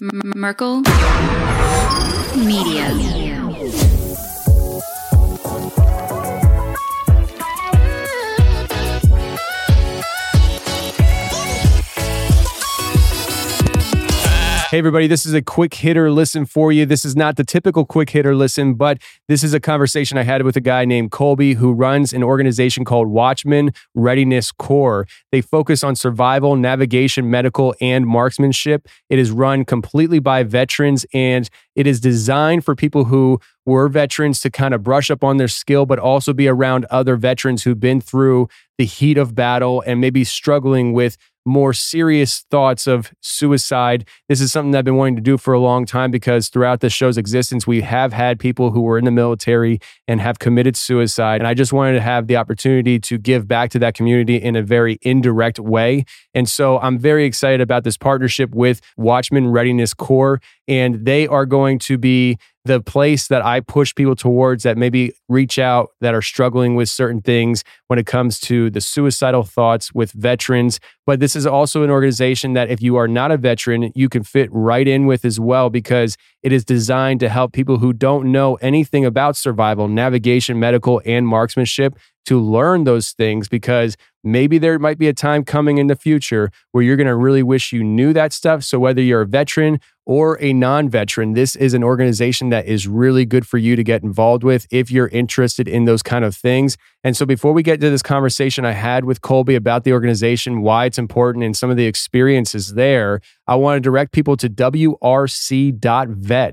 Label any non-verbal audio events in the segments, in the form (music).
Merkel Media. Hey, everybody, this is a quick hitter listen for you. This is not the typical quick hitter listen, but this is a conversation I had with a guy named Colby who runs an organization called Watchman Readiness Corps. They focus on survival, navigation, medical, and marksmanship. It is run completely by veterans and it is designed for people who were veterans to kind of brush up on their skill, but also be around other veterans who've been through the heat of battle and maybe struggling with more serious thoughts of suicide. This is something I've been wanting to do for a long time because throughout the show's existence, we have had people who were in the military and have committed suicide. And I just wanted to have the opportunity to give back to that community in a very indirect way. And so I'm very excited about this partnership with Watchman Readiness Corps. And they are going to be the place that I push people towards that maybe reach out that are struggling with certain things when it comes to the suicidal thoughts with veterans. But this is also an organization that if you are not a veteran, you can fit right in with as well because it is designed to help people who don't know anything about survival, navigation, medical, and marksmanship to learn those things because maybe there might be a time coming in the future where you're going to really wish you knew that stuff. So, whether you're a veteran or a non veteran, this is an organization that is really good for you to get involved with if you're interested in those kind of things. And so, before we get to this conversation I had with Colby about the organization, why it's important, and some of the experiences there, I want to direct people to wrc.vet.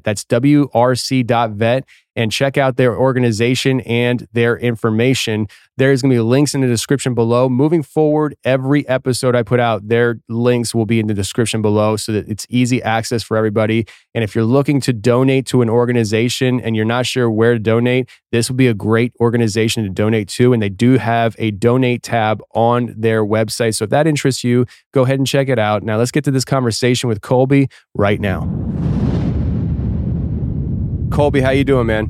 That's wrc.vet and check out their organization and their information. There's going to be links in the description below. Moving forward, every episode I put out, their links will be in the description below so that it's easy access for everybody. And if you're looking to donate to an organization and you're not sure where to donate, this will be a great organization to donate to. And they do have a donate tab on their website. So if that interests you, go ahead and check it out. Now let's get to this conversation with Colby right now. Colby, how you doing, man?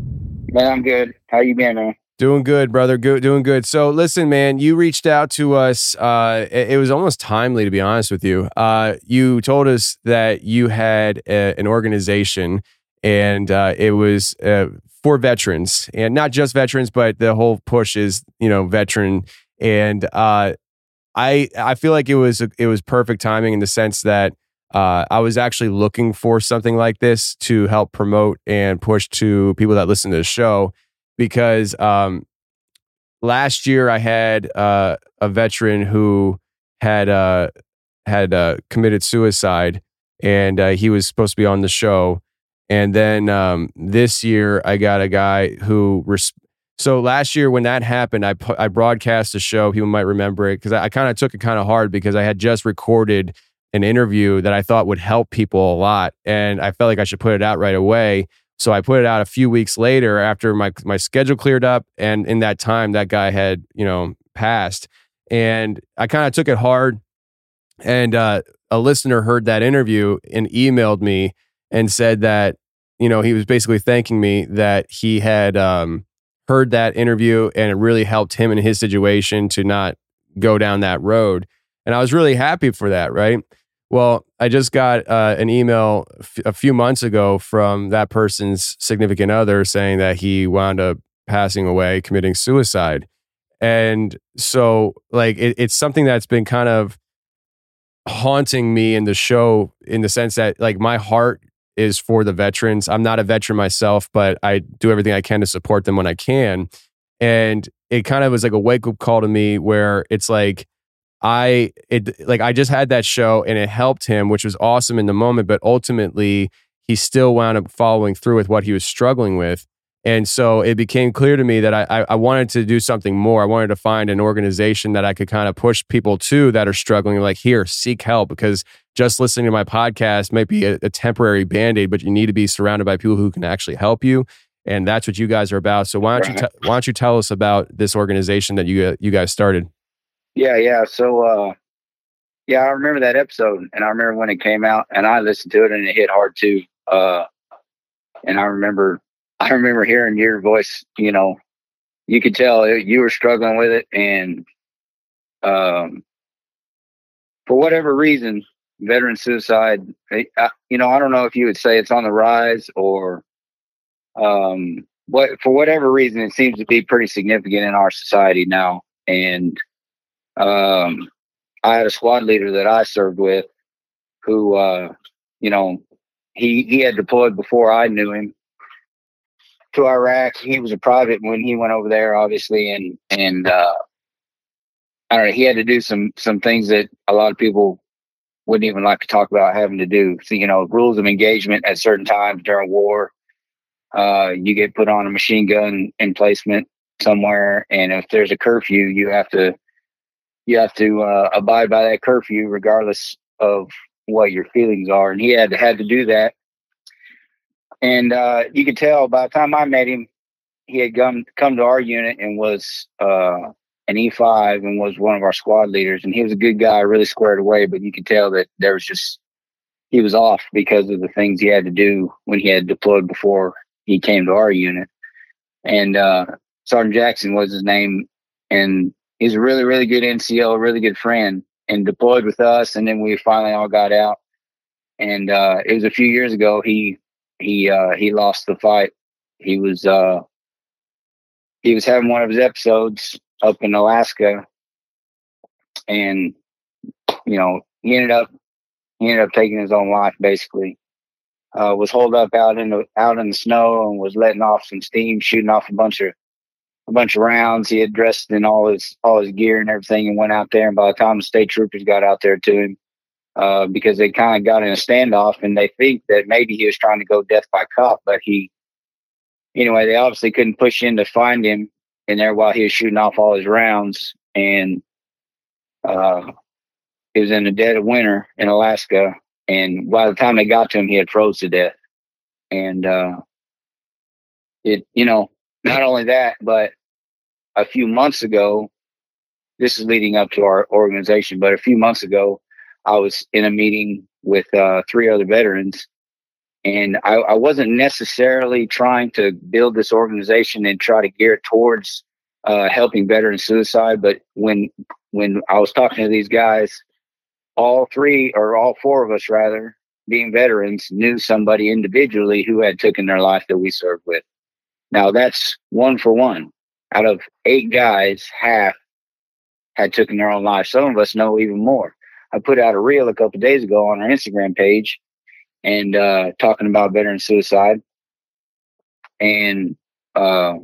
Man, I'm good. How you been, man? Doing good, brother. Good, doing good. So, listen, man, you reached out to us. Uh, it, it was almost timely, to be honest with you. Uh, you told us that you had a, an organization, and uh, it was uh, for veterans, and not just veterans, but the whole push is, you know, veteran. And uh, I, I feel like it was it was perfect timing in the sense that uh, I was actually looking for something like this to help promote and push to people that listen to the show because um, last year I had uh, a veteran who had uh, had uh, committed suicide and uh, he was supposed to be on the show. And then um, this year I got a guy who. Res- so last year when that happened, I pu- I broadcast a show. People might remember it because I, I kind of took it kind of hard because I had just recorded an interview that I thought would help people a lot. And I felt like I should put it out right away. So I put it out a few weeks later after my my schedule cleared up. And in that time, that guy had, you know, passed. And I kind of took it hard. And uh, a listener heard that interview and emailed me and said that, you know, he was basically thanking me that he had um, heard that interview and it really helped him in his situation to not go down that road. And I was really happy for that, right? Well, I just got uh, an email f- a few months ago from that person's significant other saying that he wound up passing away, committing suicide. And so, like, it, it's something that's been kind of haunting me in the show in the sense that, like, my heart is for the veterans. I'm not a veteran myself, but I do everything I can to support them when I can. And it kind of was like a wake up call to me where it's like, I it like I just had that show and it helped him, which was awesome in the moment, but ultimately he still wound up following through with what he was struggling with. And so it became clear to me that I, I wanted to do something more. I wanted to find an organization that I could kind of push people to that are struggling, like, here, seek help, because just listening to my podcast might be a, a temporary band aid, but you need to be surrounded by people who can actually help you. And that's what you guys are about. So why don't right. you t- why don't you tell us about this organization that you you guys started? Yeah, yeah. So, uh, yeah, I remember that episode, and I remember when it came out, and I listened to it, and it hit hard too. Uh, and I remember, (laughs) I remember hearing your voice. You know, you could tell you were struggling with it, and um, for whatever reason, veteran suicide, you know, I don't know if you would say it's on the rise or um, what for whatever reason, it seems to be pretty significant in our society now. And um, I had a squad leader that I served with who, uh, you know, he he had deployed before I knew him to Iraq. He was a private when he went over there, obviously, and and uh, I don't know. He had to do some some things that a lot of people wouldn't even like to talk about having to do. So, you know, rules of engagement at certain times during war. Uh, you get put on a machine gun emplacement somewhere, and if there's a curfew, you have to you have to uh, abide by that curfew, regardless of what your feelings are. And he had had to do that, and uh, you could tell by the time I met him, he had come come to our unit and was uh, an E5 and was one of our squad leaders. And he was a good guy, really squared away, but you could tell that there was just, he was off because of the things he had to do when he had deployed before he came to our unit. And uh, Sergeant Jackson was his name. And he's a really, really good NCO, really good friend, and deployed with us. And then we finally all got out. And uh, it was a few years ago. He he uh, he lost the fight. He was uh, he was having one of his episodes up in Alaska, and you know he ended up he ended up taking his own life. Basically, uh, was holed up out in the out in the snow and was letting off some steam, shooting off a bunch of a bunch of rounds. He had dressed in all his all his gear and everything, and went out there. And by the time the state troopers got out there to him, uh, because they kind of got in a standoff, and they think that maybe he was trying to go death by cop, but he anyway, they obviously couldn't push in to find him in there while he was shooting off all his rounds. And uh, it was in the dead of winter in Alaska. And by the time they got to him, he had froze to death. And uh, it, you know, not only that, but a few months ago, this is leading up to our organization, but a few months ago, I was in a meeting with uh, three other veterans and I, I, wasn't necessarily trying to build this organization and try to gear towards uh, helping veteran suicide. But when when I was talking to these guys, all three or all four of us rather, being veterans, knew somebody individually who had taken their life that we served with. Now that's one for one. Out of eight guys, half had taken their own life. Some of us know even more. I put out a reel a couple days ago on our Instagram page and uh, talking about veteran suicide. And uh,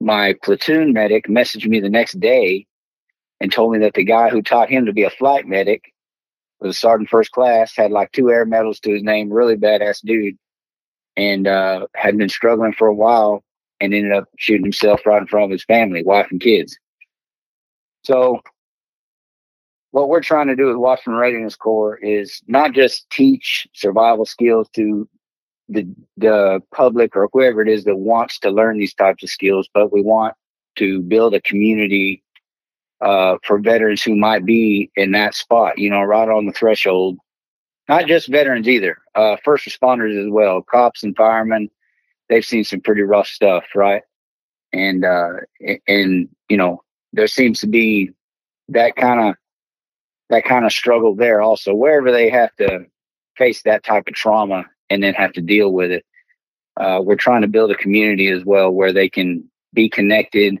my platoon medic messaged me the next day and told me that the guy who taught him to be a flight medic was a sergeant first class, had like two air medals to his name, really badass dude, and uh, had been struggling for a while and ended up shooting himself right in front of his family, wife and kids. So what we're trying to do with Watchman Readiness Corps is not just teach survival skills to the the public or whoever it is that wants to learn these types of skills, but we want to build a community uh, for veterans who might be in that spot, you know, right on the threshold. Not just veterans either, uh, first responders as well, cops and firemen. They've seen some pretty rough stuff, right? And uh, and you know, there seems to be that kind of that kind of struggle there also wherever they have to face that type of trauma and then have to deal with it uh, we're trying to build a community as well where they can be connected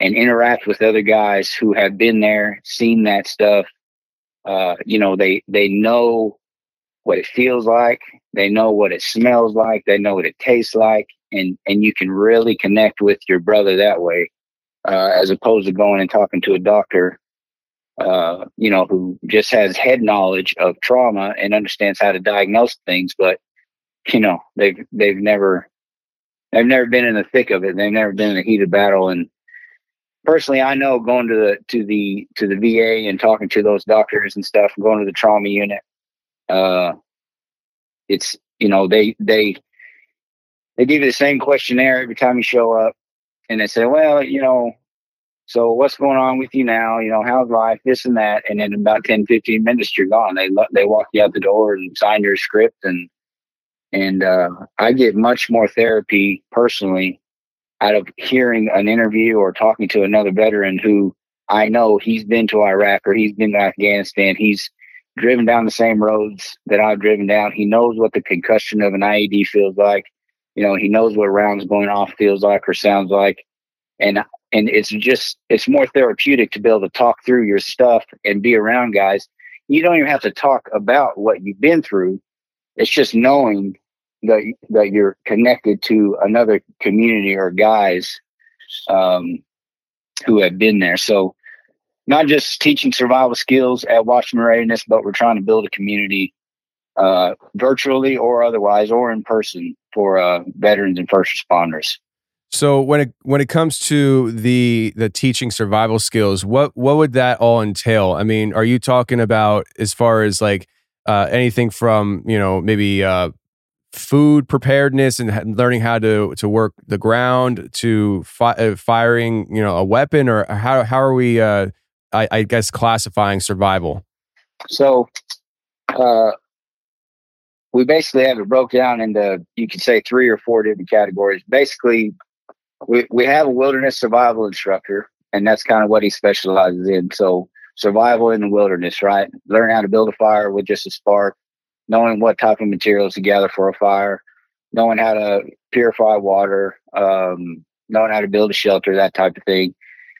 and interact with other guys who have been there seen that stuff uh, you know they they know what it feels like they know what it smells like they know what it tastes like and and you can really connect with your brother that way uh, as opposed to going and talking to a doctor uh, you know, who just has head knowledge of trauma and understands how to diagnose things, but you know, they've they've never they've never been in the thick of it. They've never been in the heat of battle. And personally, I know going to the to the to the VA and talking to those doctors and stuff, going to the trauma unit, uh, it's you know they they they give you the same questionnaire every time you show up, and they say, well, you know, so what's going on with you now? You know, how's life, this and that. And in about 10, 15 minutes, you're gone. They, they walk you out the door and sign your script. And, and, uh, I get much more therapy personally out of hearing an interview or talking to another veteran who I know he's been to Iraq or he's been to Afghanistan. He's, driven down the same roads that I've driven down. He knows what the concussion of an IED feels like. You know, he knows what rounds going off feels like or sounds like. And and it's just it's more therapeutic to be able to talk through your stuff and be around guys. You don't even have to talk about what you've been through. It's just knowing that that you're connected to another community or guys um, who have been there. So not just teaching survival skills at Watchman Readiness, but we're trying to build a community uh, virtually or otherwise or in person for uh, veterans and first responders. So when it when it comes to the the teaching survival skills, what what would that all entail? I mean, are you talking about as far as like uh, anything from you know maybe uh, food preparedness and learning how to to work the ground to fi- uh, firing you know a weapon, or how how are we? Uh, I, I guess classifying survival. So, uh, we basically have it broke down into you could say three or four different categories. Basically, we, we have a wilderness survival instructor, and that's kind of what he specializes in. So survival in the wilderness, right? Learn how to build a fire with just a spark, knowing what type of materials to gather for a fire, knowing how to purify water, um, knowing how to build a shelter, that type of thing.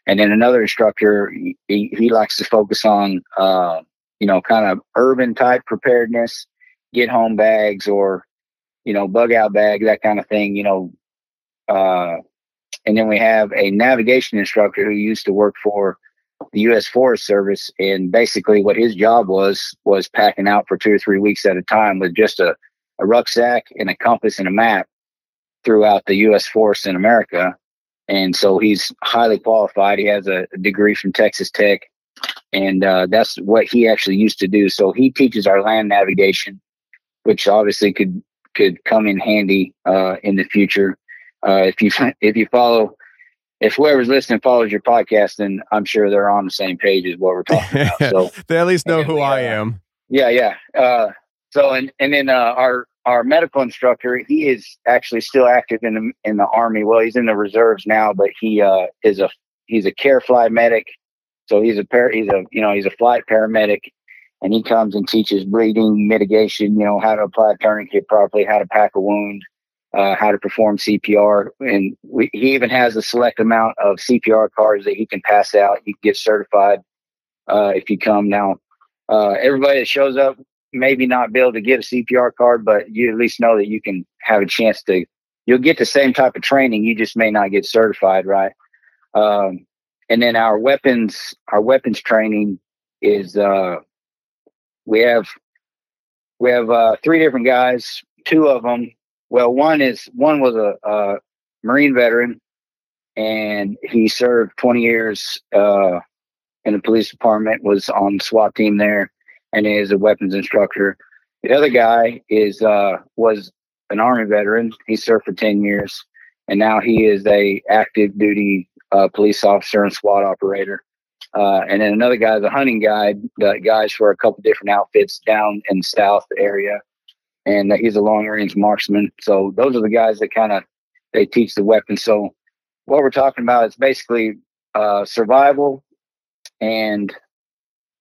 And then another instructor, he, he likes to focus on, uh, you know, kind of urban type preparedness, get home bags or, you know, bug out bag, that kind of thing, you know, uh, and then we have a navigation instructor who used to work for the U.S. Forest Service, and basically what his job was was packing out for two or three weeks at a time with just a, a rucksack and a compass and a map throughout the U.S. Forest in America. And so he's highly qualified. He has a degree from Texas Tech, and uh, that's what he actually used to do. So he teaches our land navigation, which obviously could could come in handy uh, in the future. Uh, if you (laughs) if you follow, if whoever's listening follows your podcast, then I'm sure they're on the same page as what we're talking about. (laughs) So they at least know who I uh, am. Yeah, yeah. Uh, so and and then uh, our our medical instructor, he is actually still active in the in the army. Well, he's in the reserves now, but he uh, is a he's a care flight medic. So he's a par- he's a you know he's a flight paramedic, and he comes and teaches bleeding mitigation. You know how to apply a tourniquet properly, how to pack a wound, uh, how to perform CPR. And we, he even has a select amount of CPR cards that he can pass out. You can get certified uh, if you come. Now, uh, everybody that shows up maybe not be able to get a CPR card, but you at least know that you can have a chance to. You'll get the same type of training. You just may not get certified, right? Um, and then our weapons, our weapons training is uh, we have we have uh, three different guys. Two of them well, one is one was a, a Marine veteran, and he served 20 years uh, in the police department. Was on SWAT team there, and is a weapons instructor. The other guy is uh, was an Army veteran. He served for 10 years, and now he is a active duty uh, police officer and SWAT operator. Uh, and then another guy is a hunting guide, the guys for a couple different outfits down in the south area and he's a long range marksman. So those are the guys that kind of they teach the weapons. So what we're talking about is basically uh, survival, and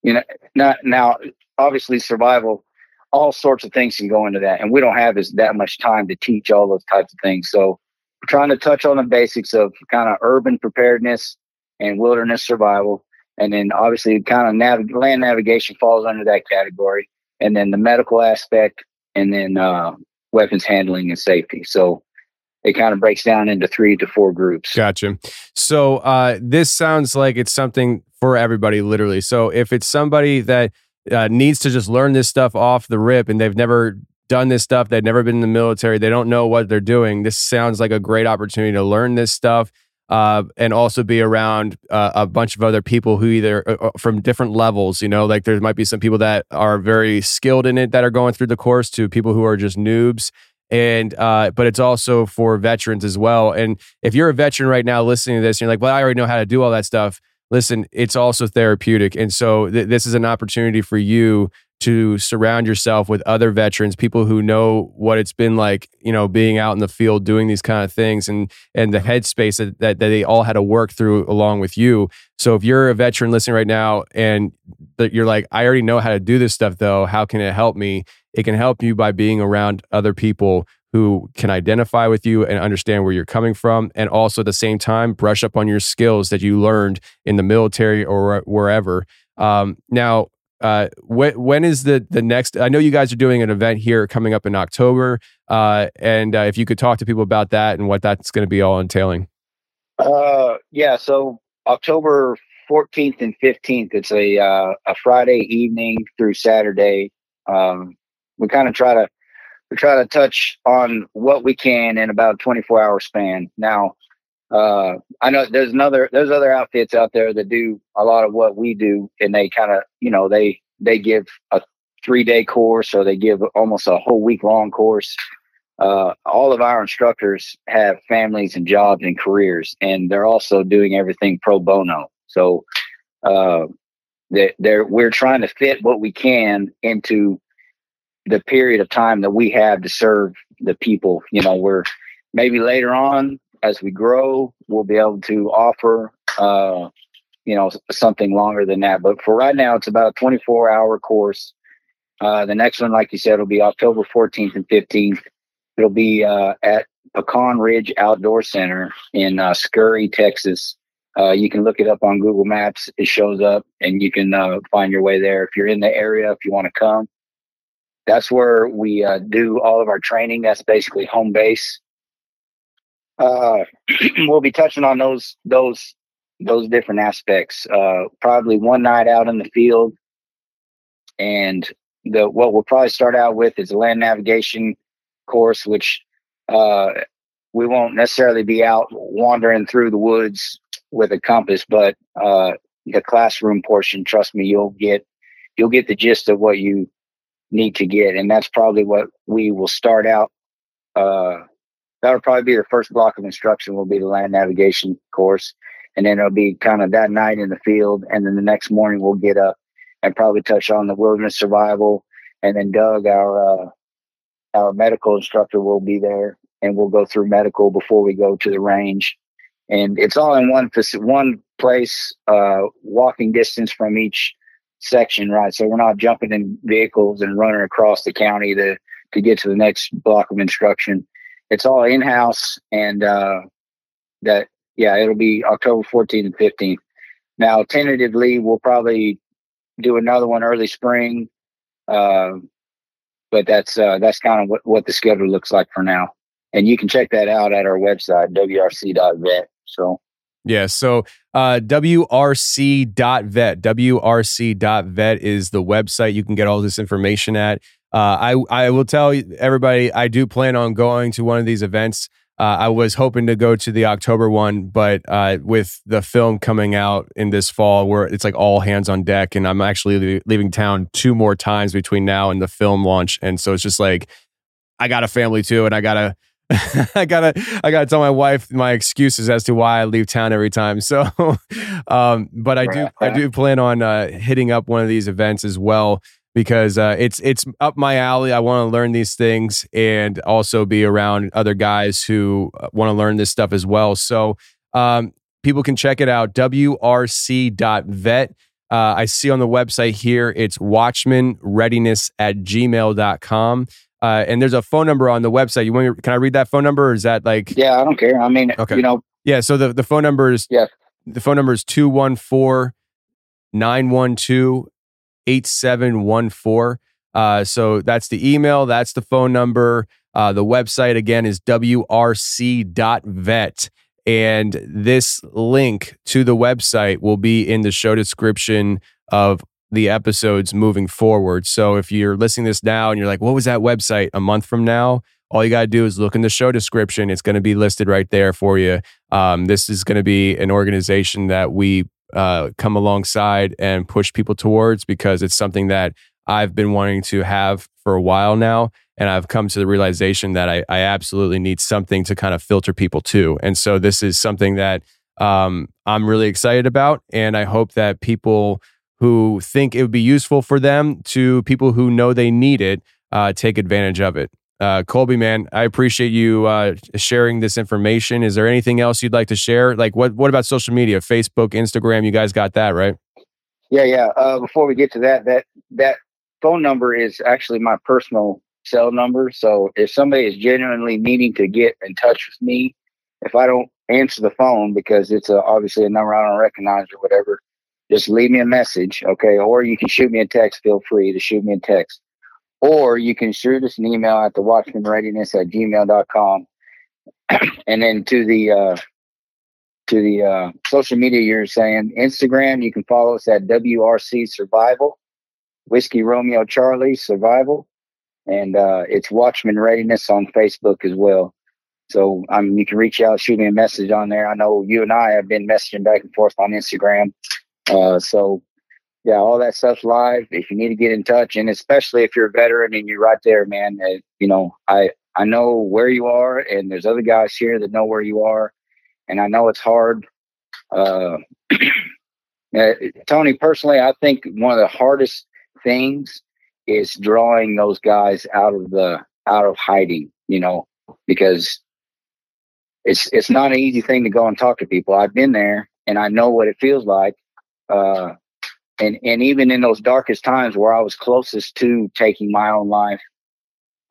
you know, now obviously survival. All sorts of things can go into that, and we don't have this, that much time to teach all those types of things. So we're trying to touch on the basics of kind of urban preparedness and wilderness survival, and then obviously kind of nav- land navigation falls under that category, and then the medical aspect and then uh, weapons handling and safety. So it kind of breaks down into three to four groups. Gotcha. So uh, this sounds like it's something for everybody, literally. So if it's somebody that uh, needs to just learn this stuff off the rip and they've never done this stuff, they've never been in the military, they don't know what they're doing, this sounds like a great opportunity to learn this stuff uh, and also be around uh, a bunch of other people who either uh, uh, from different levels, you know, like there might be some people that are very skilled in it that are going through the course to people who are just noobs. And, uh, but it's also for veterans as well. And if you're a veteran right now listening to this, and you're like, well, I already know how to do all that stuff. Listen, it's also therapeutic. And so th- this is an opportunity for you to surround yourself with other veterans, people who know what it's been like, you know, being out in the field doing these kind of things and and the headspace that, that, that they all had to work through along with you. So if you're a veteran listening right now and that you're like, I already know how to do this stuff though, how can it help me? It can help you by being around other people who can identify with you and understand where you're coming from and also at the same time brush up on your skills that you learned in the military or wherever. Um, now uh, when, when is the the next i know you guys are doing an event here coming up in october uh, and uh, if you could talk to people about that and what that's going to be all entailing. Uh yeah so october 14th and 15th it's a uh, a friday evening through saturday. Um, we kind of try to we try to touch on what we can in about a 24 hour span. Now, uh, I know there's another, there's other outfits out there that do a lot of what we do and they kind of, you know, they, they give a three day course or they give almost a whole week long course. Uh, all of our instructors have families and jobs and careers, and they're also doing everything pro bono. So, uh, they, they're, we're trying to fit what we can into the period of time that we have to serve the people. You know, we're maybe later on as we grow, we'll be able to offer, uh, you know, something longer than that. But for right now, it's about a 24 hour course. Uh, the next one, like you said, will be October 14th and 15th. It'll be uh, at Pecan Ridge Outdoor Center in uh, Scurry, Texas. Uh, you can look it up on Google Maps. It shows up, and you can uh, find your way there if you're in the area. If you want to come, that's where we uh, do all of our training. That's basically home base. Uh, (clears throat) we'll be touching on those those those different aspects. Uh, probably one night out in the field, and the what we'll probably start out with is a land navigation course, which uh, we won't necessarily be out wandering through the woods with a compass, but uh, the classroom portion. Trust me, you'll get you'll get the gist of what you need to get. And that's probably what we will start out. Uh, that'll probably be the first block of instruction will be the land navigation course. And then it'll be kind of that night in the field. And then the next morning we'll get up and probably touch on the wilderness survival. And then Doug, our, uh, our medical instructor will be there and we'll go through medical before we go to the range. And it's all in one, one place, uh, walking distance from each section, right? So we're not jumping in vehicles and running across the county to to get to the next block of instruction. It's all in house, and uh, that yeah, it'll be October 14th and 15th. Now, tentatively, we'll probably do another one early spring, uh, but that's uh, that's kind of what, what the schedule looks like for now. And you can check that out at our website, wrc.vet. So yeah. So uh, WRC.vet, WRC.vet is the website you can get all this information at. Uh, I, I will tell everybody, I do plan on going to one of these events. Uh, I was hoping to go to the October one, but uh, with the film coming out in this fall, where it's like all hands on deck, and I'm actually leaving town two more times between now and the film launch, and so it's just like I got a family too, and I gotta (laughs) I gotta I gotta tell my wife my excuses as to why I leave town every time. So, (laughs) um, but I do I do plan on uh, hitting up one of these events as well because uh, it's it's up my alley. I want to learn these things and also be around other guys who uh, want to learn this stuff as well. So, um, people can check it out wrc.vet. Uh, I see on the website here it's watchmanreadiness at gmail.com. Uh, and there's a phone number on the website. You want? Me, can I read that phone number, or is that like? Yeah, I don't care. I mean, okay. you know. Yeah. So the the phone number is yeah. The phone number is 214 912 8714. Uh, so that's the email. That's the phone number. Uh, the website again is wrc.vet. And this link to the website will be in the show description of the episodes moving forward. So if you're listening this now and you're like, what was that website a month from now? All you got to do is look in the show description. It's going to be listed right there for you. Um, this is going to be an organization that we uh, come alongside and push people towards because it's something that I've been wanting to have for a while now. And I've come to the realization that I, I absolutely need something to kind of filter people to. And so this is something that um, I'm really excited about. And I hope that people who think it would be useful for them to people who know they need it, uh, take advantage of it. Uh, Colby, man, I appreciate you uh, sharing this information. Is there anything else you'd like to share? Like, what what about social media? Facebook, Instagram, you guys got that right? Yeah, yeah. Uh, before we get to that, that that phone number is actually my personal cell number. So if somebody is genuinely needing to get in touch with me, if I don't answer the phone because it's a, obviously a number I don't recognize or whatever, just leave me a message, okay? Or you can shoot me a text. Feel free to shoot me a text. Or you can shoot us an email at the Watchman Readiness at gmail.com. (clears throat) and then to the uh, to the uh, social media you're saying Instagram, you can follow us at WRC Survival, Whiskey Romeo Charlie Survival, and uh, it's Watchman Readiness on Facebook as well. So um, you can reach out, shoot me a message on there. I know you and I have been messaging back and forth on Instagram. Uh, so yeah, all that stuff's live. If you need to get in touch, and especially if you're a veteran and you're right there, man, uh, you know, I I know where you are, and there's other guys here that know where you are, and I know it's hard. Uh, (clears throat) uh, Tony, personally, I think one of the hardest things is drawing those guys out of the out of hiding. You know, because it's it's not an easy thing to go and talk to people. I've been there, and I know what it feels like. Uh, and and even in those darkest times where I was closest to taking my own life,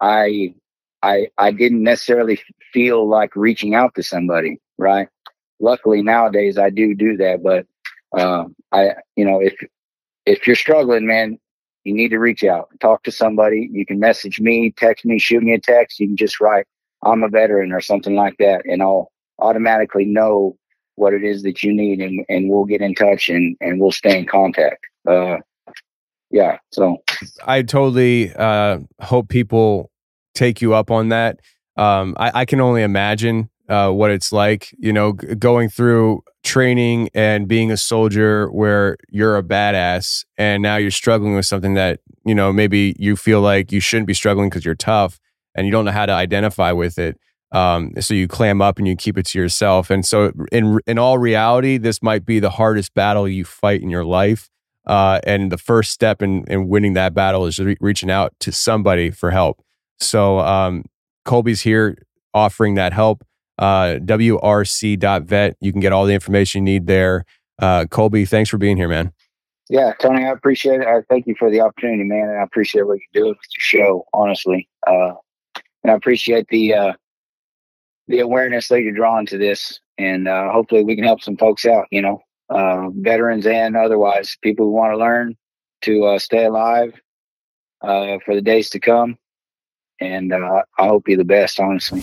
I I I didn't necessarily feel like reaching out to somebody, right? Luckily nowadays I do do that, but uh, I you know if if you're struggling, man, you need to reach out, talk to somebody. You can message me, text me, shoot me a text. You can just write I'm a veteran or something like that, and I'll automatically know what it is that you need and, and we'll get in touch and, and we'll stay in contact. Uh, yeah. So I totally uh, hope people take you up on that. Um, I, I, can only imagine uh, what it's like, you know, g- going through training and being a soldier where you're a badass and now you're struggling with something that, you know, maybe you feel like you shouldn't be struggling because you're tough and you don't know how to identify with it. Um, so you clam up and you keep it to yourself. And so, in in all reality, this might be the hardest battle you fight in your life. Uh, and the first step in, in winning that battle is re- reaching out to somebody for help. So um, Colby's here offering that help. Uh, WRC.vet. You can get all the information you need there. Uh, Colby, thanks for being here, man. Yeah, Tony, I appreciate it. I thank you for the opportunity, man, and I appreciate what you're doing with your show. Honestly, uh, and I appreciate the uh, the awareness that you're drawing to this, and uh, hopefully we can help some folks out. You know, uh, veterans and otherwise, people who want to learn to uh, stay alive uh, for the days to come. And uh, I hope you're the best, honestly.